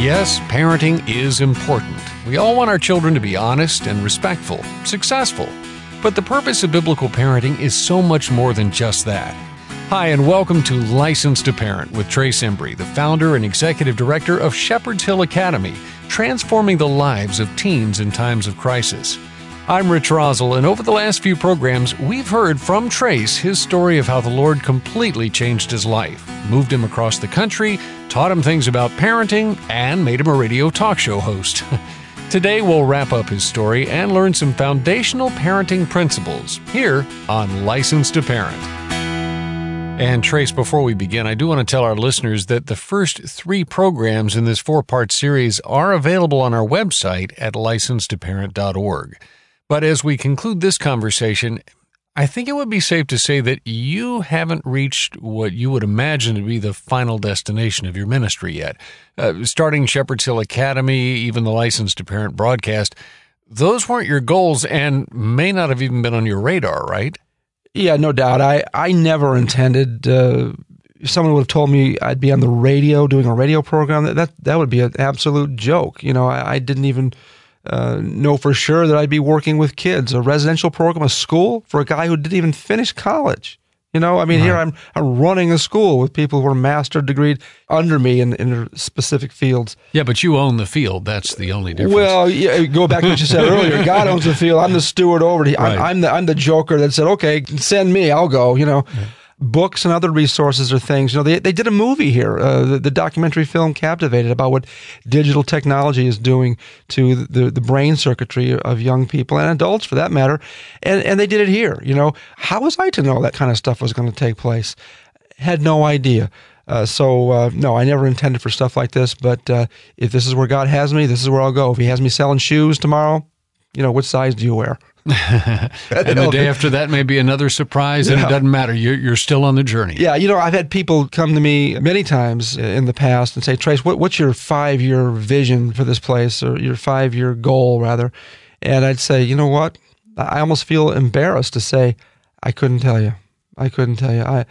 Yes, parenting is important. We all want our children to be honest and respectful, successful. But the purpose of biblical parenting is so much more than just that. Hi, and welcome to Licensed to Parent with Trace Embry, the founder and executive director of Shepherd's Hill Academy, transforming the lives of teens in times of crisis. I'm Rich Rosell, and over the last few programs, we've heard from Trace his story of how the Lord completely changed his life, moved him across the country, taught him things about parenting, and made him a radio talk show host. Today, we'll wrap up his story and learn some foundational parenting principles here on Licensed to Parent. And Trace, before we begin, I do want to tell our listeners that the first three programs in this four part series are available on our website at licensedtoparent.org. But as we conclude this conversation, I think it would be safe to say that you haven't reached what you would imagine to be the final destination of your ministry yet. Uh, starting Shepherd's Hill Academy, even the license to Parent broadcast, those weren't your goals and may not have even been on your radar, right? Yeah, no doubt. I, I never intended. Uh, someone would have told me I'd be on the radio doing a radio program, that that, that would be an absolute joke. You know, I, I didn't even uh, know for sure that I'd be working with kids, a residential program, a school for a guy who didn't even finish college. You know, I mean, right. here I'm I'm running a school with people who are master degreed under me in, in specific fields. Yeah, but you own the field. That's the only difference. Well, yeah, go back to what you said earlier. God owns the field. I'm the steward over it. I'm. I'm, the I'm the joker that said, okay, send me, I'll go. You know. Yeah books and other resources or things. You know, they, they did a movie here, uh, the, the, documentary film Captivated, about what digital technology is doing to the, the brain circuitry of young people and adults for that matter. And, and they did it here. You know, how was I to know that kind of stuff was going to take place? Had no idea. Uh, so uh, no, I never intended for stuff like this. But uh, if this is where God has me, this is where I'll go. If He has me selling shoes tomorrow, you know, which size do you wear? And the day after that may be another surprise, and it doesn't matter. You're, you're still on the journey. Yeah, you know, I've had people come to me many times in the past and say, Trace, what, what's your five year vision for this place, or your five year goal, rather? And I'd say, you know what? I almost feel embarrassed to say, I couldn't tell you. I couldn't tell you. I,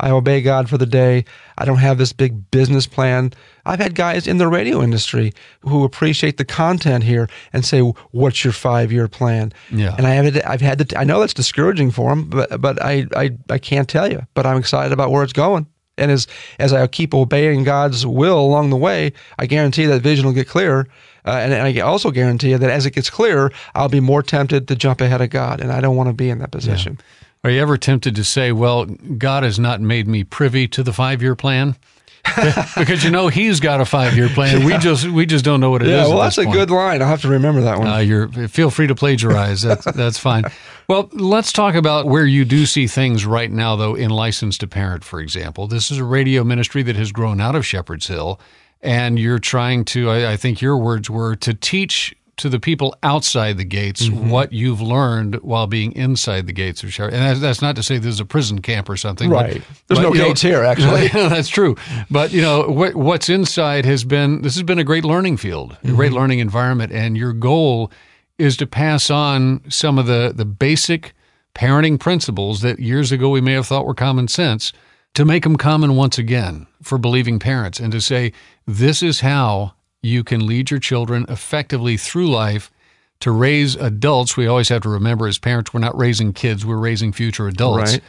I obey God for the day. I don't have this big business plan. I've had guys in the radio industry who appreciate the content here and say, "What's your five year plan?" Yeah. And I have I've had to, I know that's discouraging for them, but but I, I I can't tell you. But I'm excited about where it's going. And as as I keep obeying God's will along the way, I guarantee that vision will get clearer. Uh, and, and, I also guarantee you that as it gets clearer, I'll be more tempted to jump ahead of God, and I don't want to be in that position. Yeah. Are you ever tempted to say, well, God has not made me privy to the five year plan? because you know he's got a five year plan. Yeah. We just we just don't know what it yeah, is. well, that's a point. good line. I'll have to remember that one. Uh, you're feel free to plagiarize. That's that's fine. Well, let's talk about where you do see things right now, though. In Licensed to Parent, for example, this is a radio ministry that has grown out of Shepherd's Hill, and you're trying to. I, I think your words were to teach to the people outside the gates mm-hmm. what you've learned while being inside the gates of Sheriff. And that's, not to say there's a prison camp or something. Right. But, There's but, no gates know, here, actually. that's true. But, you know, what, what's inside has been, this has been a great learning field, mm-hmm. a great mm-hmm. learning environment. And your goal is to pass on some of the, the basic parenting principles that years ago we may have thought were common sense to make them common once again for believing parents and to say, this is how you can lead your children effectively through life to raise adults. We always have to remember as parents, we're not raising kids, we're raising future adults. Right.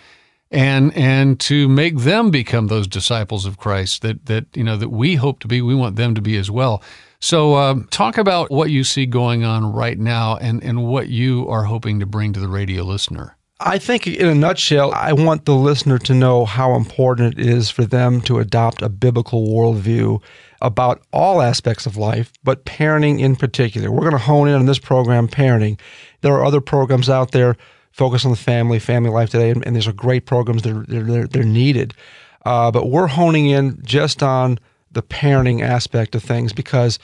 And and to make them become those disciples of Christ that that you know that we hope to be, we want them to be as well. So, uh, talk about what you see going on right now, and and what you are hoping to bring to the radio listener. I think, in a nutshell, I want the listener to know how important it is for them to adopt a biblical worldview about all aspects of life, but parenting in particular. We're going to hone in on this program, parenting. There are other programs out there focused on the family, family life today, and, and these are great programs. They're they're, they're needed, uh, but we're honing in just on the parenting aspect of things because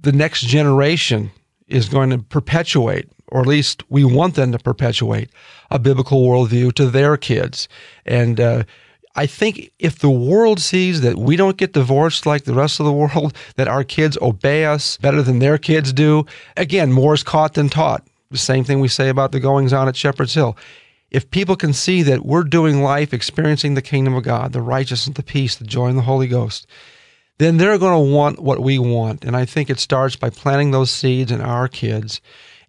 the next generation is going to perpetuate or at least we want them to perpetuate a biblical worldview to their kids. And uh, I think if the world sees that we don't get divorced like the rest of the world, that our kids obey us better than their kids do, again, more is caught than taught. The same thing we say about the goings on at Shepherd's Hill. If people can see that we're doing life, experiencing the kingdom of God, the righteousness, the peace, the joy, and the Holy Ghost, then they're going to want what we want. And I think it starts by planting those seeds in our kids.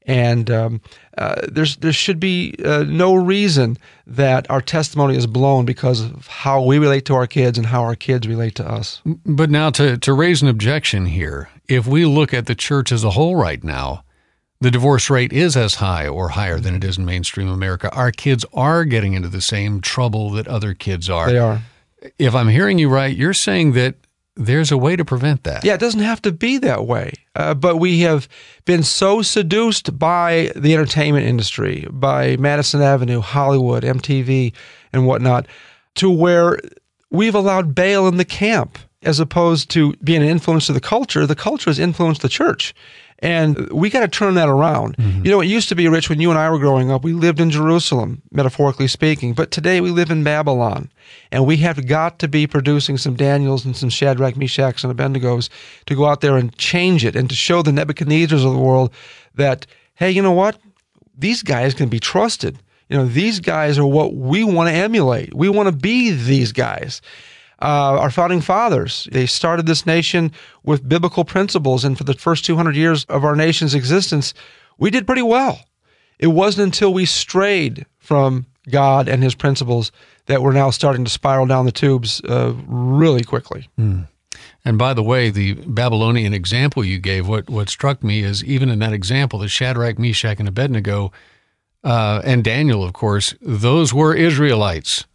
And um, uh, there's there should be uh, no reason that our testimony is blown because of how we relate to our kids and how our kids relate to us. But now to to raise an objection here, if we look at the church as a whole right now, the divorce rate is as high or higher than it is in mainstream America. Our kids are getting into the same trouble that other kids are. They are. If I'm hearing you right, you're saying that there's a way to prevent that. Yeah, it doesn't have to be that way. Uh, but we have been so seduced by the entertainment industry, by Madison Avenue, Hollywood, MTV, and whatnot, to where we've allowed Baal in the camp as opposed to being an influence to the culture. The culture has influenced the church. And we got to turn that around. Mm-hmm. You know, it used to be, Rich, when you and I were growing up, we lived in Jerusalem, metaphorically speaking. But today we live in Babylon. And we have got to be producing some Daniels and some Shadrach, Meshachs, and Abednego's to go out there and change it and to show the Nebuchadnezzars of the world that, hey, you know what? These guys can be trusted. You know, these guys are what we want to emulate. We want to be these guys uh, our founding fathers. They started this nation with biblical principles, and for the first 200 years of our nation's existence, we did pretty well. It wasn't until we strayed from God and His principles that we're now starting to spiral down the tubes uh, really quickly. Mm. And by the way, the Babylonian example you gave, what what struck me is even in that example, the Shadrach, Meshach, and Abednego, uh, and Daniel, of course, those were Israelites.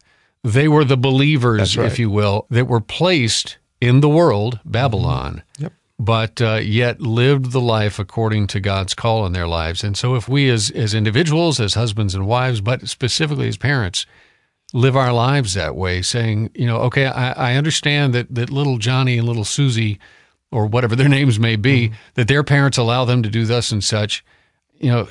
They were the believers, right. if you will, that were placed in the world, Babylon. Mm-hmm. Yep. But uh, yet lived the life according to God's call in their lives. And so, if we as, as individuals, as husbands and wives, but specifically as parents, live our lives that way, saying, you know, okay, I, I understand that, that little Johnny and little Susie, or whatever their names may be, mm-hmm. that their parents allow them to do thus and such. You know,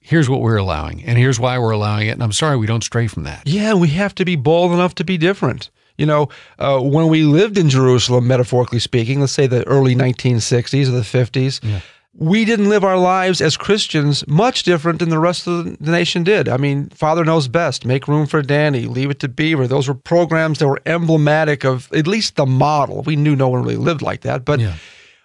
here's what we're allowing and here's why we're allowing it and i'm sorry we don't stray from that. Yeah we have to be bold enough to be different. You know uh, when we lived in jerusalem metaphorically speaking let's say the early 1960s or the 50s yeah. we didn't live our lives as christians much different than the rest of the nation did. I mean father knows best. Make room for danny leave it to beaver. Those were programs that were emblematic of at least the model. We knew no one really lived like that but yeah.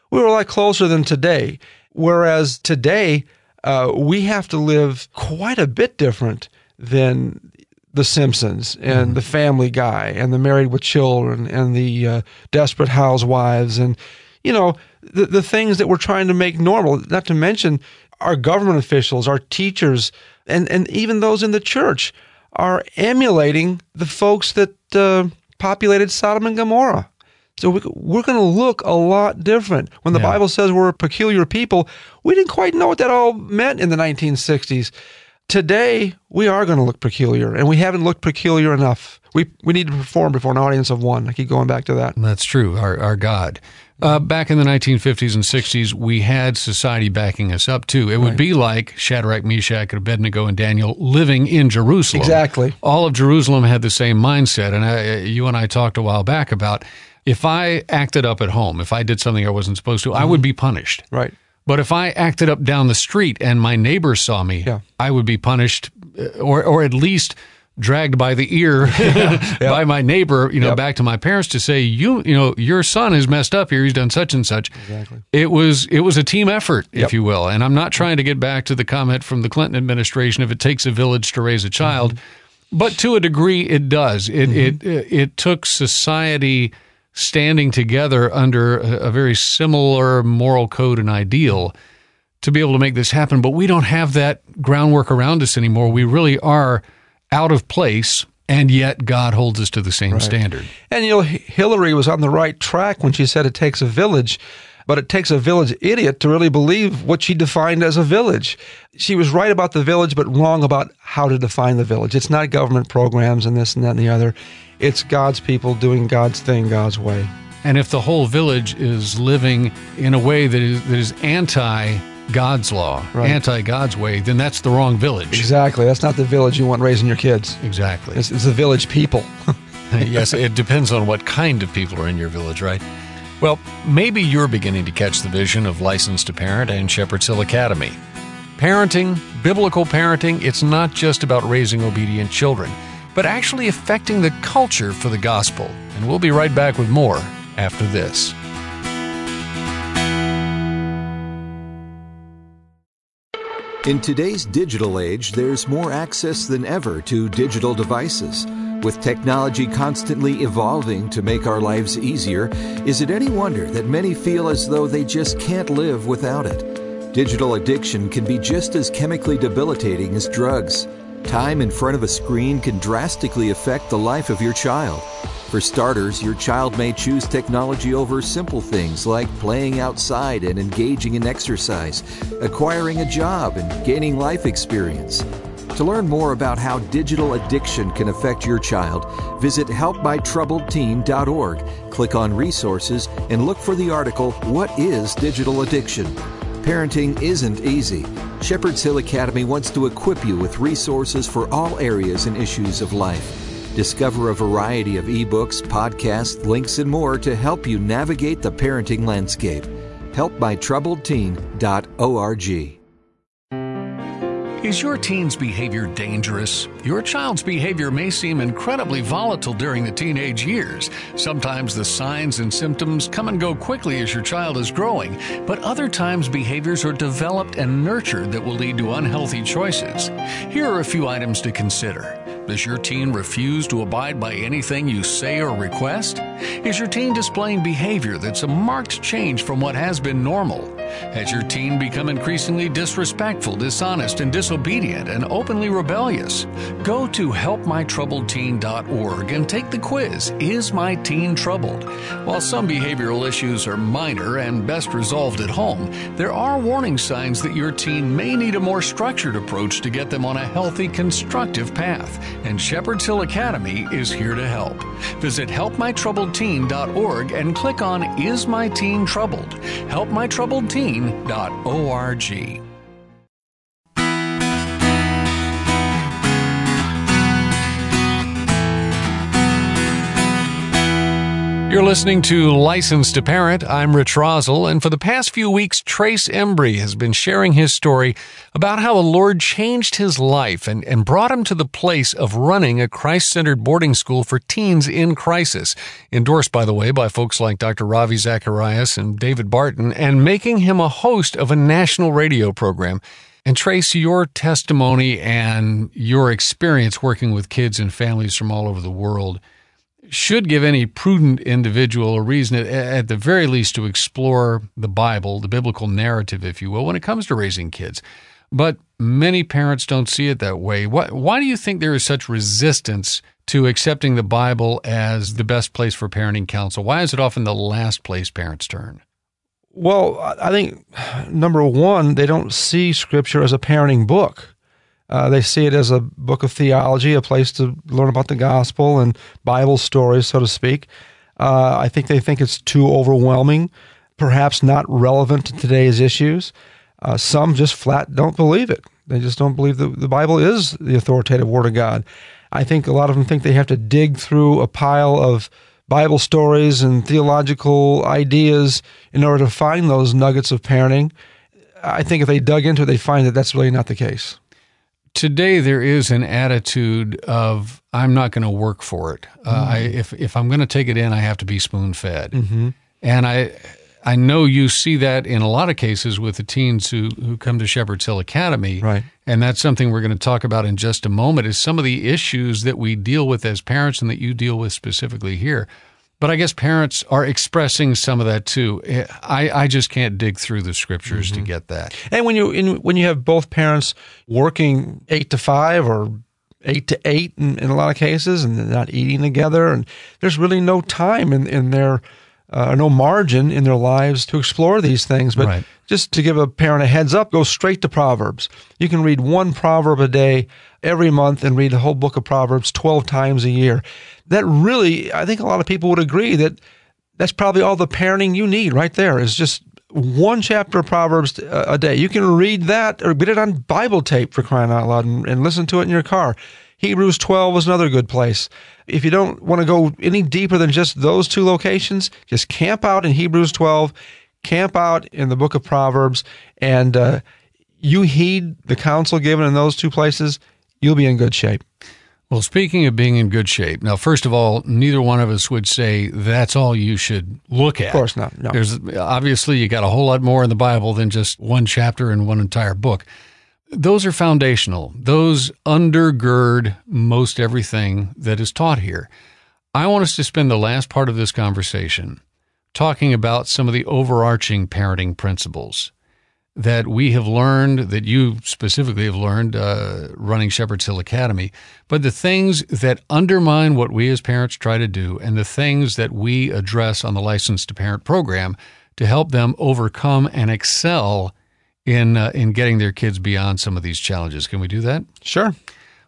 we were a lot closer than today. Whereas today uh, we have to live quite a bit different than the Simpsons and mm-hmm. the Family Guy and the Married with Children and the uh, Desperate Housewives and you know the the things that we're trying to make normal. Not to mention our government officials, our teachers, and and even those in the church are emulating the folks that uh, populated Sodom and Gomorrah. So we, are going to look a lot different. When the yeah. Bible says we're a peculiar people, we didn't quite know what that all meant in the 1960s. Today, we are going to look peculiar, and we haven't looked peculiar enough. We, we need to perform before an audience of one. I keep going back to that. That's true, our, our God. Uh, back in the 1950s and 60s, we had society backing us up too. It would be like Shadrach, Meshach, and Abednego, and Daniel living in Jerusalem. Exactly. All of Jerusalem had the same mindset. And I, you and I talked a while back about if I acted up at home, if I did something I wasn't supposed to, mm-hmm. I would be punished. Right. But if I acted up down the street and my neighbor saw me, yeah. I would be punished uh, or or at least dragged by the ear yeah. by my neighbor, you know, yep. back to my parents to say, you, you know, your son has messed up here. He's done such and such. Exactly. It was, it was a team effort, yep. if you will. And I'm not trying to get back to the comment from the Clinton administration, if it takes a village to raise a child, mm-hmm. but to a degree it does. It, mm-hmm. it, it took society standing together under a, very similar moral code and ideal to be able to make this happen. But we don't have that groundwork around us anymore. We really are out of place. And yet, God holds us to the same right. standard. And you know, Hillary was on the right track when she said it takes a village but it takes a village idiot to really believe what she defined as a village. She was right about the village, but wrong about how to define the village. It's not government programs and this and that and the other. It's God's people doing God's thing God's way. And if the whole village is living in a way that is, that is anti God's law, right. anti God's way, then that's the wrong village. Exactly. That's not the village you want raising your kids. Exactly. It's, it's the village people. yes, it depends on what kind of people are in your village, right? Well, maybe you're beginning to catch the vision of Licensed to Parent and Shepherd's Hill Academy. Parenting, biblical parenting, it's not just about raising obedient children, but actually affecting the culture for the gospel. And we'll be right back with more after this. In today's digital age, there's more access than ever to digital devices. With technology constantly evolving to make our lives easier, is it any wonder that many feel as though they just can't live without it? Digital addiction can be just as chemically debilitating as drugs. Time in front of a screen can drastically affect the life of your child. For starters, your child may choose technology over simple things like playing outside and engaging in exercise, acquiring a job, and gaining life experience. To learn more about how digital addiction can affect your child, visit helpmytroubledteen.org, click on resources, and look for the article What is Digital Addiction? Parenting isn't easy. Shepherd's Hill Academy wants to equip you with resources for all areas and issues of life. Discover a variety of ebooks, podcasts, links, and more to help you navigate the parenting landscape. HelpMyTroubledTeen.org. Is your teen's behavior dangerous? Your child's behavior may seem incredibly volatile during the teenage years. Sometimes the signs and symptoms come and go quickly as your child is growing, but other times behaviors are developed and nurtured that will lead to unhealthy choices. Here are a few items to consider. Does your teen refuse to abide by anything you say or request? Is your teen displaying behavior that's a marked change from what has been normal? Has your teen become increasingly disrespectful, dishonest, and disobedient and openly rebellious? Go to helpmytroubledteen.org and take the quiz Is My Teen Troubled? While some behavioral issues are minor and best resolved at home, there are warning signs that your teen may need a more structured approach to get them on a healthy, constructive path, and Shepherd's Hill Academy is here to help. Visit helpmytroubledteen.org and click on Is My Teen Troubled? Help You're listening to License to Parent. I'm Rich Rosell, and for the past few weeks, Trace Embry has been sharing his story about how the Lord changed his life and, and brought him to the place of running a Christ centered boarding school for teens in crisis, endorsed, by the way, by folks like Dr. Ravi Zacharias and David Barton, and making him a host of a national radio program. And Trace, your testimony and your experience working with kids and families from all over the world should give any prudent individual a reason, at the very least, to explore the Bible, the biblical narrative, if you will, when it comes to raising kids. But many parents don't see it that way. Why, why do you think there is such resistance to accepting the Bible as the best place for parenting counsel? Why is it often the last place parents turn? Well, I think number one, they don't see Scripture as a parenting book. Uh, they see it as a book of theology, a place to learn about the gospel and Bible stories, so to speak. Uh, I think they think it's too overwhelming, perhaps not relevant to today's issues. Uh, some just flat don't believe it. They just don't believe that the Bible is the authoritative Word of God. I think a lot of them think they have to dig through a pile of Bible stories and theological ideas in order to find those nuggets of parenting. I think if they dug into it, they find that that's really not the case today there is an attitude of I'm not going to work for it. Uh, mm-hmm. I, if if I'm going to take it in, I have to be spoon fed. Mm-hmm. And I I know you see that in a lot of cases with the teens who who come to Shepherd's Hill Academy. Right. And that's something we're going to talk about in just a moment. Is some of the issues that we deal with as parents and that you deal with specifically here. But I guess parents are expressing some of that too. I, I just can't dig through the scriptures mm-hmm. to get that. And when you in, when you have both parents working eight to five or eight to eight in, in a lot of cases, and not eating together, and there's really no time in in their uh, no margin in their lives to explore these things. But right. just to give a parent a heads up, go straight to Proverbs. You can read one proverb a day every month and read the whole book of Proverbs 12 times a year that really, I think a lot of people would agree that that's probably all the parenting you need right there is just one chapter of Proverbs a day. You can read that or get it on Bible tape for crying out loud and, and listen to it in your car. Hebrews 12 is another good place. If you don't want to go any deeper than just those two locations, just camp out in Hebrews 12, camp out in the book of Proverbs, and uh, you heed the counsel given in those two places, you'll be in good shape. Well, speaking of being in good shape, now, first of all, neither one of us would say that's all you should look at. Of course not. No. There's obviously you got a whole lot more in the Bible than just one chapter and one entire book. Those are foundational. Those undergird most everything that is taught here. I want us to spend the last part of this conversation talking about some of the overarching parenting principles that we have learned, that you specifically have learned uh, running Shepherd's Hill Academy, but the things that undermine what we as parents try to do and the things that we address on the License to Parent program to help them overcome and excel in uh, in getting their kids beyond some of these challenges. Can we do that? Sure.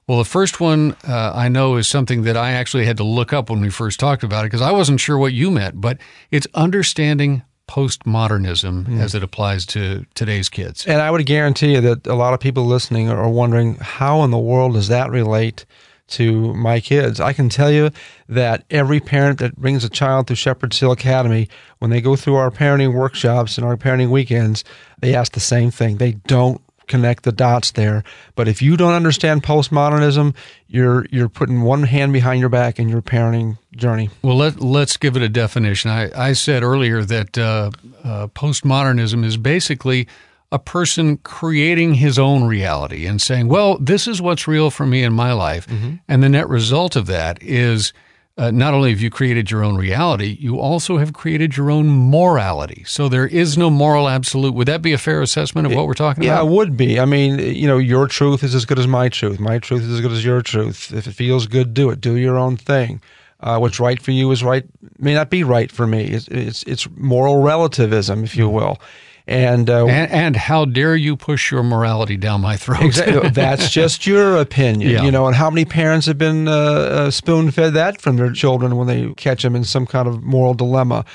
Well, the first one uh, I know is something that I actually had to look up when we first talked about it because I wasn't sure what you meant, but it's understanding postmodernism mm. as it applies to today's kids. And I would guarantee you that a lot of people listening are wondering how in the world does that relate to my kids. I can tell you that every parent that brings a child through Shepherd's Hill Academy, when they go through our parenting workshops and our parenting weekends, they ask the same thing. They don't connect the dots there. But if you don't understand postmodernism, you're you're putting one hand behind your back in your parenting journey. Well, let let's give it a definition. I I said earlier that uh, uh, postmodernism is basically a person creating his own reality and saying, well, this is what's real for me in my life. Mm-hmm. And the net result of that is uh, not only have you created your own reality, you also have created your own morality. So there is no moral absolute. Would that be a fair assessment of what we're talking yeah, about? Yeah, it would be. I mean, you know, your truth is as good as my truth. My truth is as good as your truth. If it feels good, do it. Do your own thing. Uh, what's right for you is right, may not be right for me. It's, it's, it's moral relativism, if you mm-hmm. will. And, uh, and, and how dare you push your morality down my throat? exactly. That's just your opinion, yeah. you know. And how many parents have been uh, uh, spoon fed that from their children when they catch them in some kind of moral dilemma?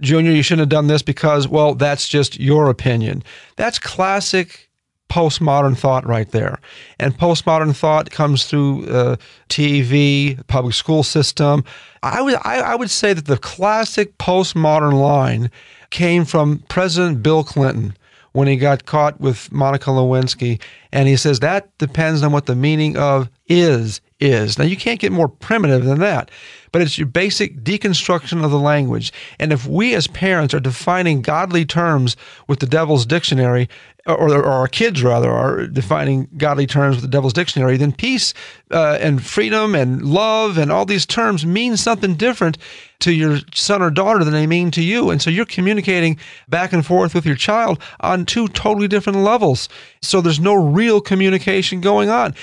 Junior, you shouldn't have done this because, well, that's just your opinion. That's classic postmodern thought right there. And postmodern thought comes through uh, TV, public school system. I would I, I would say that the classic postmodern line came from President Bill Clinton when he got caught with Monica Lewinsky. And he says that depends on what the meaning of is is. Now, you can't get more primitive than that, but it's your basic deconstruction of the language. And if we as parents are defining godly terms with the devil's dictionary, or, or our kids rather are defining godly terms with the devil's dictionary, then peace uh, and freedom and love and all these terms mean something different to your son or daughter than they mean to you. And so you're communicating back and forth with your child on two totally different levels. So there's no real communication going on.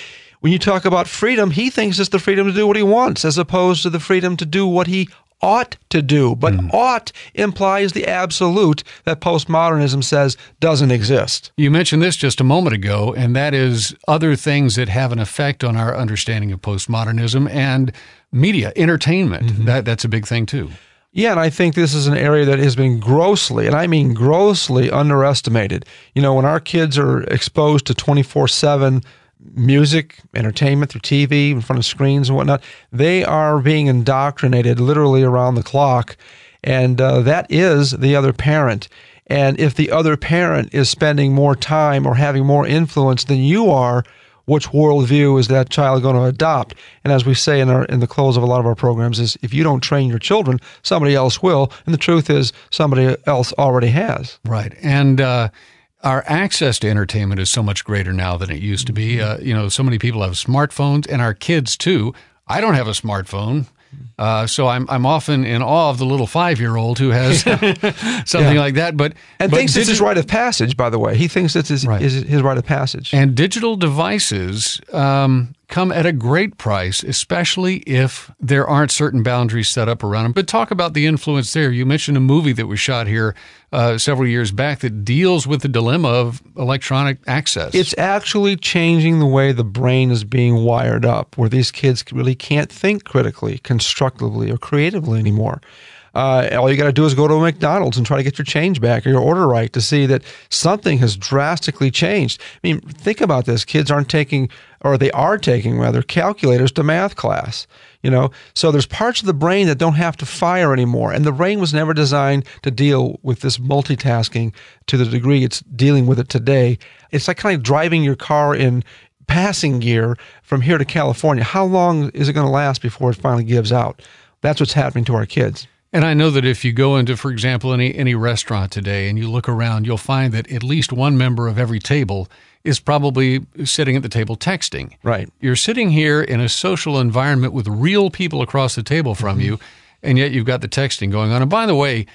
When you talk about freedom, he thinks it's the freedom to do what he wants as opposed to the freedom to do what he ought to do. But mm. ought implies the absolute that postmodernism says doesn't exist. You mentioned this just a moment ago, and that is other things that have an effect on our understanding of postmodernism and media, entertainment. Mm-hmm. That, that's a big thing too. Yeah, and I think this is an area that has been grossly, and I mean grossly, underestimated. You know, when our kids are exposed to 24 7 music, entertainment through TV, in front of screens and whatnot, they are being indoctrinated literally around the clock. And uh, that is the other parent. And if the other parent is spending more time or having more influence than you are, which worldview is that child going to adopt? And as we say in our in the close of a lot of our programs, is if you don't train your children, somebody else will. And the truth is, somebody else already has. Right. And uh, our access to entertainment is so much greater now than it used to be. Uh, you know, so many people have smartphones, and our kids too. I don't have a smartphone. Uh, so I'm I'm often in awe of the little five year old who has something yeah. like that, but and but thinks digi- it's his rite of passage. By the way, he thinks it's his, right. his, his rite of passage. And digital devices um, come at a great price, especially if there aren't certain boundaries set up around them. But talk about the influence there. You mentioned a movie that was shot here uh, several years back that deals with the dilemma of electronic access. It's actually changing the way the brain is being wired up, where these kids really can't think critically, constructively, or creatively anymore. Uh, all you got to do is go to a McDonald's and try to get your change back or your order right to see that something has drastically changed. I mean, think about this: kids aren't taking, or they are taking rather, calculators to math class. You know, so there's parts of the brain that don't have to fire anymore, and the brain was never designed to deal with this multitasking to the degree it's dealing with it today. It's like kind of driving your car in passing gear from here to California. How long is it going to last before it finally gives out? That's what's happening to our kids. And I know that if you go into, for example, any any restaurant today and you look around, you'll find that at least one member of every table is probably sitting at the table texting. Right. You're sitting here in a social environment with real people across the table from mm-hmm. you, and yet you've got the texting going on. And by the way,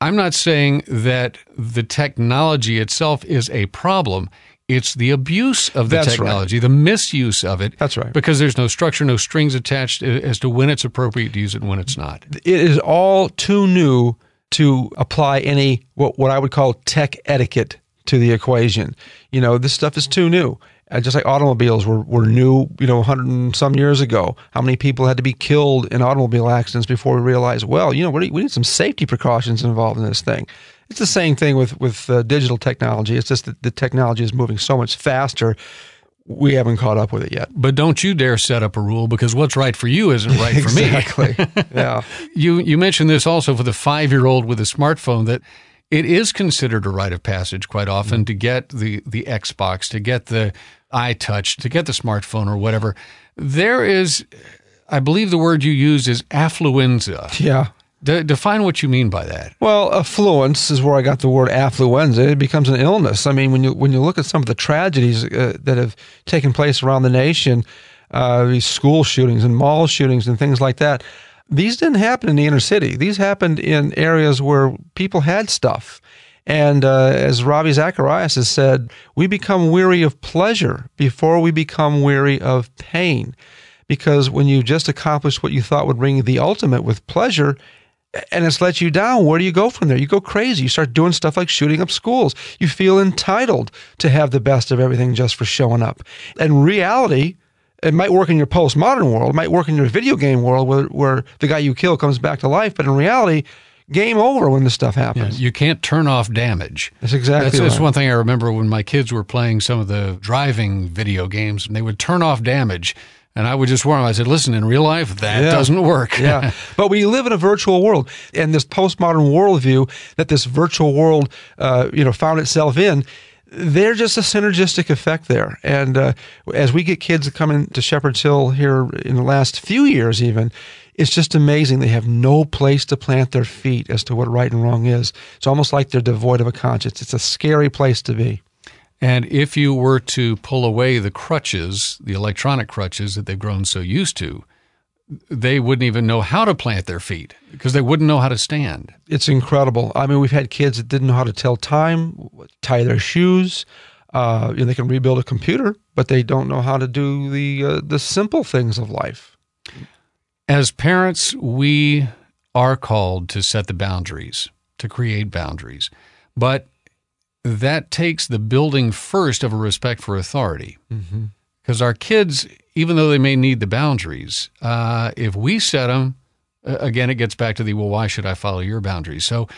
I'm not saying that the technology itself is a problem. It's the abuse of the That's technology, right. the misuse of it. That's right. Because there's no structure, no strings attached as to when it's appropriate to use it and when it's not. It is all too new to apply any what, what I would call tech etiquette to the equation. You know, this stuff is too new. Uh, just like automobiles were, were new, you know, 100 and some years ago. How many people had to be killed in automobile accidents before we realized, well, you know, we need some safety precautions involved in this thing. It's the same thing with with uh, digital technology. It's just that the technology is moving so much faster. We haven't caught up with it yet. But don't you dare set up a rule because what's right for you isn't right for me. exactly. yeah. You you mentioned this also for the five year old with a smartphone that it is considered a rite of passage quite often mm-hmm. to get the the Xbox, to get the iTouch, to get the smartphone or whatever. There is, I believe the word you used is affluenza. Yeah. De- define what you mean by that. Well, affluence is where I got the word affluenza. It becomes an illness. I mean, when you when you look at some of the tragedies uh, that have taken place around the nation, uh, these school shootings and mall shootings and things like that, these didn't happen in the inner city. These happened in areas where people had stuff. And uh, as Ravi Zacharias has said, we become weary of pleasure before we become weary of pain. Because when you just accomplished what you thought would bring the ultimate with pleasure, and it's let you down. Where do you go from there? You go crazy. You start doing stuff like shooting up schools. You feel entitled to have the best of everything just for showing up. And reality, it might work in your postmodern world, it might work in your video game world where, where the guy you kill comes back to life. But in reality, game over when this stuff happens. Yeah, you can't turn off damage. That's exactly that's, right. that's one thing I remember when my kids were playing some of the driving video games and they would turn off damage and I would just warn them. I said, listen, in real life, that yeah. doesn't work. yeah. But we live in a virtual world. And this postmodern worldview that this virtual world, uh, you know, found itself in, they're just a synergistic effect there. And uh, as we get kids coming to Shepherd's Hill here in the last few years, even, it's just amazing. They have no place to plant their feet as to what right and wrong is. It's almost like they're devoid of a conscience. It's a scary place to be. And if you were to pull away the crutches, the electronic crutches that they've grown so used to, they wouldn't even know how to plant their feet because they wouldn't know how to stand. It's incredible. I mean, we've had kids that didn't know how to tell time, tie their shoes. Uh, you know, they can rebuild a computer, but they don't know how to do the uh, the simple things of life. As parents, we are called to set the boundaries, to create boundaries, but that takes the building first of a respect for authority. Because mm-hmm. our kids, even though they may need the boundaries, uh, if we set them, again, it gets back to the well, why should I follow your boundaries? So,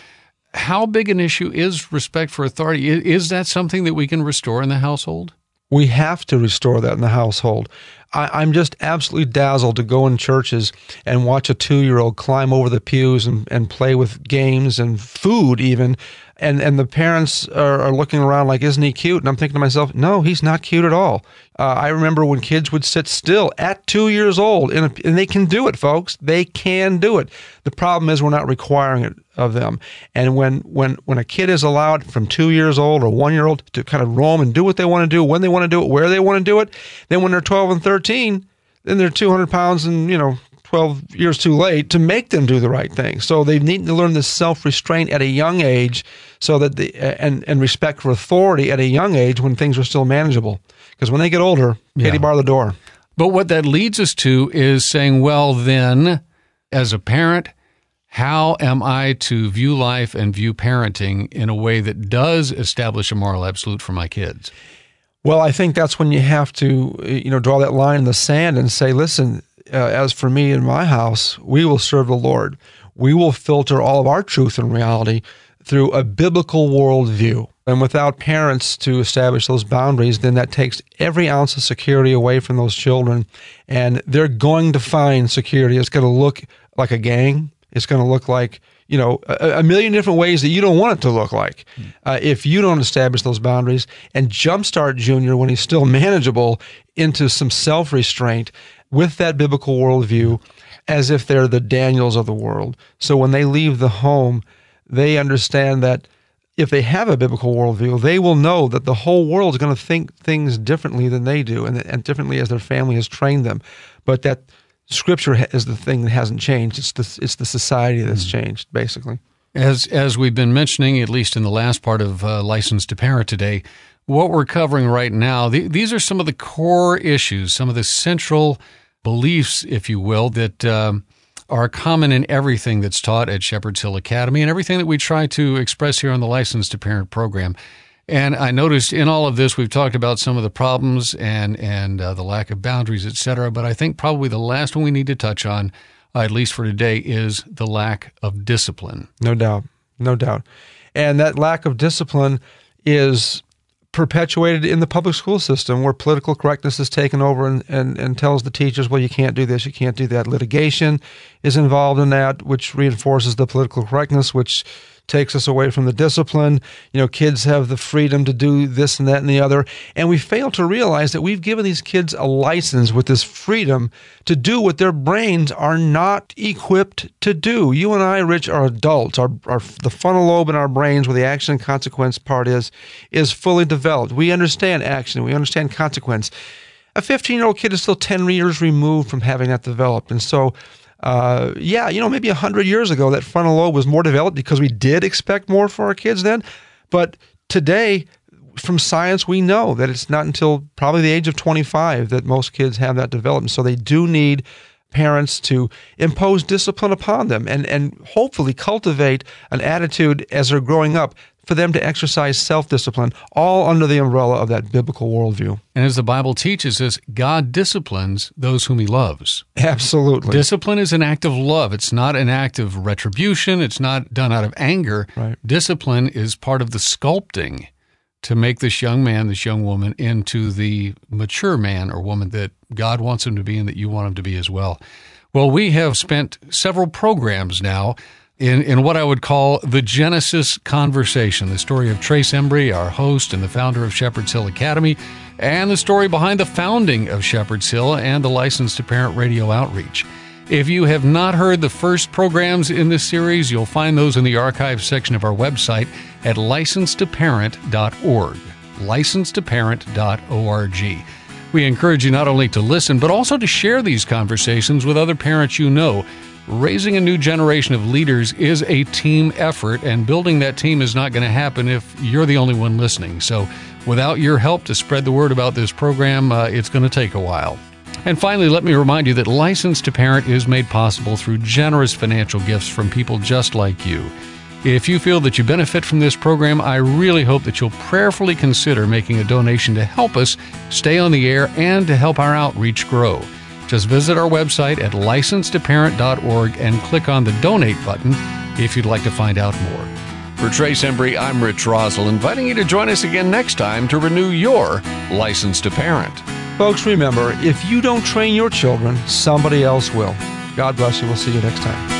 how big an issue is respect for authority? Is, is that something that we can restore in the household? We have to restore that in the household. I, am just absolutely dazzled to go in churches and watch a two year old climb over the pews and, and play with games and food, even and and the parents are, are, looking around like, isn't he cute? And I'm thinking to myself, no, he's not cute at all. Uh, I remember when kids would sit still at two years old, and, and they can do it, folks. They can do it. The problem is we're not requiring it of them. And when when when a kid is allowed from two years old or one year old to kind of roam and do what they want to do, when they want to do it, where they want to do it, then when they're 12 and 13, then they're 200 pounds and you know 12 years too late to make them do the right thing. So they need to learn this self restraint at a young age so that the, and, and respect for authority at a young age when things are still manageable. Because when they get older, Katie yeah. bar the door. But what that leads us to is saying, well, then, as a parent, how am I to view life and view parenting in a way that does establish a moral absolute for my kids? Well, I think that's when you have to, you know, draw that line in the sand and say, listen, uh, as for me and my house, we will serve the Lord. We will filter all of our truth and reality through a biblical worldview. And without parents to establish those boundaries, then that takes every ounce of security away from those children. And they're going to find security. It's going to look like a gang. It's going to look like you know, a, a, million different ways that you don't want it to look like uh, if you don't establish those boundaries and jumpstart Junior when he's still manageable into some self restraint. With that biblical worldview as if they're the Daniels of the world. So when they leave the home, they understand that if they have a biblical worldview, they will know that the whole world is going to think things differently than they do and, and differently as their family has trained them. But that scripture is the thing that hasn't changed. It's the, it's the society that's mm. changed, basically. As, as we've been mentioning, at least in the last part of uh, License to Parent today, what we're covering right now, the, these are some of the core issues, some of the central beliefs, if you will, that um, are common in everything that's taught at Shepherd's Hill Academy and everything that we try to express here on the License to Parent program. And I noticed in all of this, we've talked about some of the problems and and uh, the lack of boundaries, et cetera. But I think probably the last one we need to touch on, uh, at least for today, is the lack of discipline. No doubt, no doubt, and that lack of discipline is perpetuated in the public school system where political correctness is taken over and, and, and tells the teachers, well, you can't do this, you can't do that. Litigation is involved in that, which reinforces the political correctness, which takes us away from the discipline. You know, kids have the freedom to do this and that and the other. And we fail to realize that we've given these kids a license with this freedom to do what their brains are not equipped to do. You and I, Rich, are adults. Our, our the frontal lobe in our brains, where the action and consequence part is, is fully developed. We understand action. We understand consequence. A 15 year old kid is still 10 years removed from having that developed. And so uh, yeah, you know, maybe 100 years ago, that frontal lobe was more developed because we did expect more for our kids then. But today, from science, we know that it's not until probably the age of 25 that most kids have that development. So they do need parents to impose discipline upon them and, and hopefully cultivate an attitude as they're growing up for them to exercise self discipline, all under the umbrella of that biblical worldview. And as the Bible teaches us, God disciplines those whom He loves. Absolutely. Discipline is an act of love. It's not an act of retribution. It's not done out of anger. Right. Discipline is part of the sculpting to make this young man, this young woman, into the mature man or woman that God wants him to be and that you want him to be as well. Well, we have spent several programs now in, in what I would call the Genesis conversation, the story of Trace Embry, our host and the founder of Shepherd's Hill Academy, and the story behind the founding of Shepherd's Hill and the license to parent radio outreach. If you have not heard the first programs in this series, you'll find those in the archive section of our website at license2parent.org. License2parent.org. We encourage you not only to listen, but also to share these conversations with other parents you know raising a new generation of leaders is a team effort, and building that team is not going to happen if you're the only one listening. So, without your help to spread the word about this program, uh, it's going to take a while. And finally, let me remind you that License to Parent is made possible through generous financial gifts from people just like you. If you feel that you benefit from this program, I really hope that you'll prayerfully consider making a donation to help us stay on the air and to help our outreach grow. Just visit our website at license2parent.org and click on the donate button if you'd like to find out more. For Trace Embry, I'm Rich Rosell, inviting you to join us again next time to renew your license to parent. Folks, remember if you don't train your children, somebody else will. God bless you. We'll see you next time.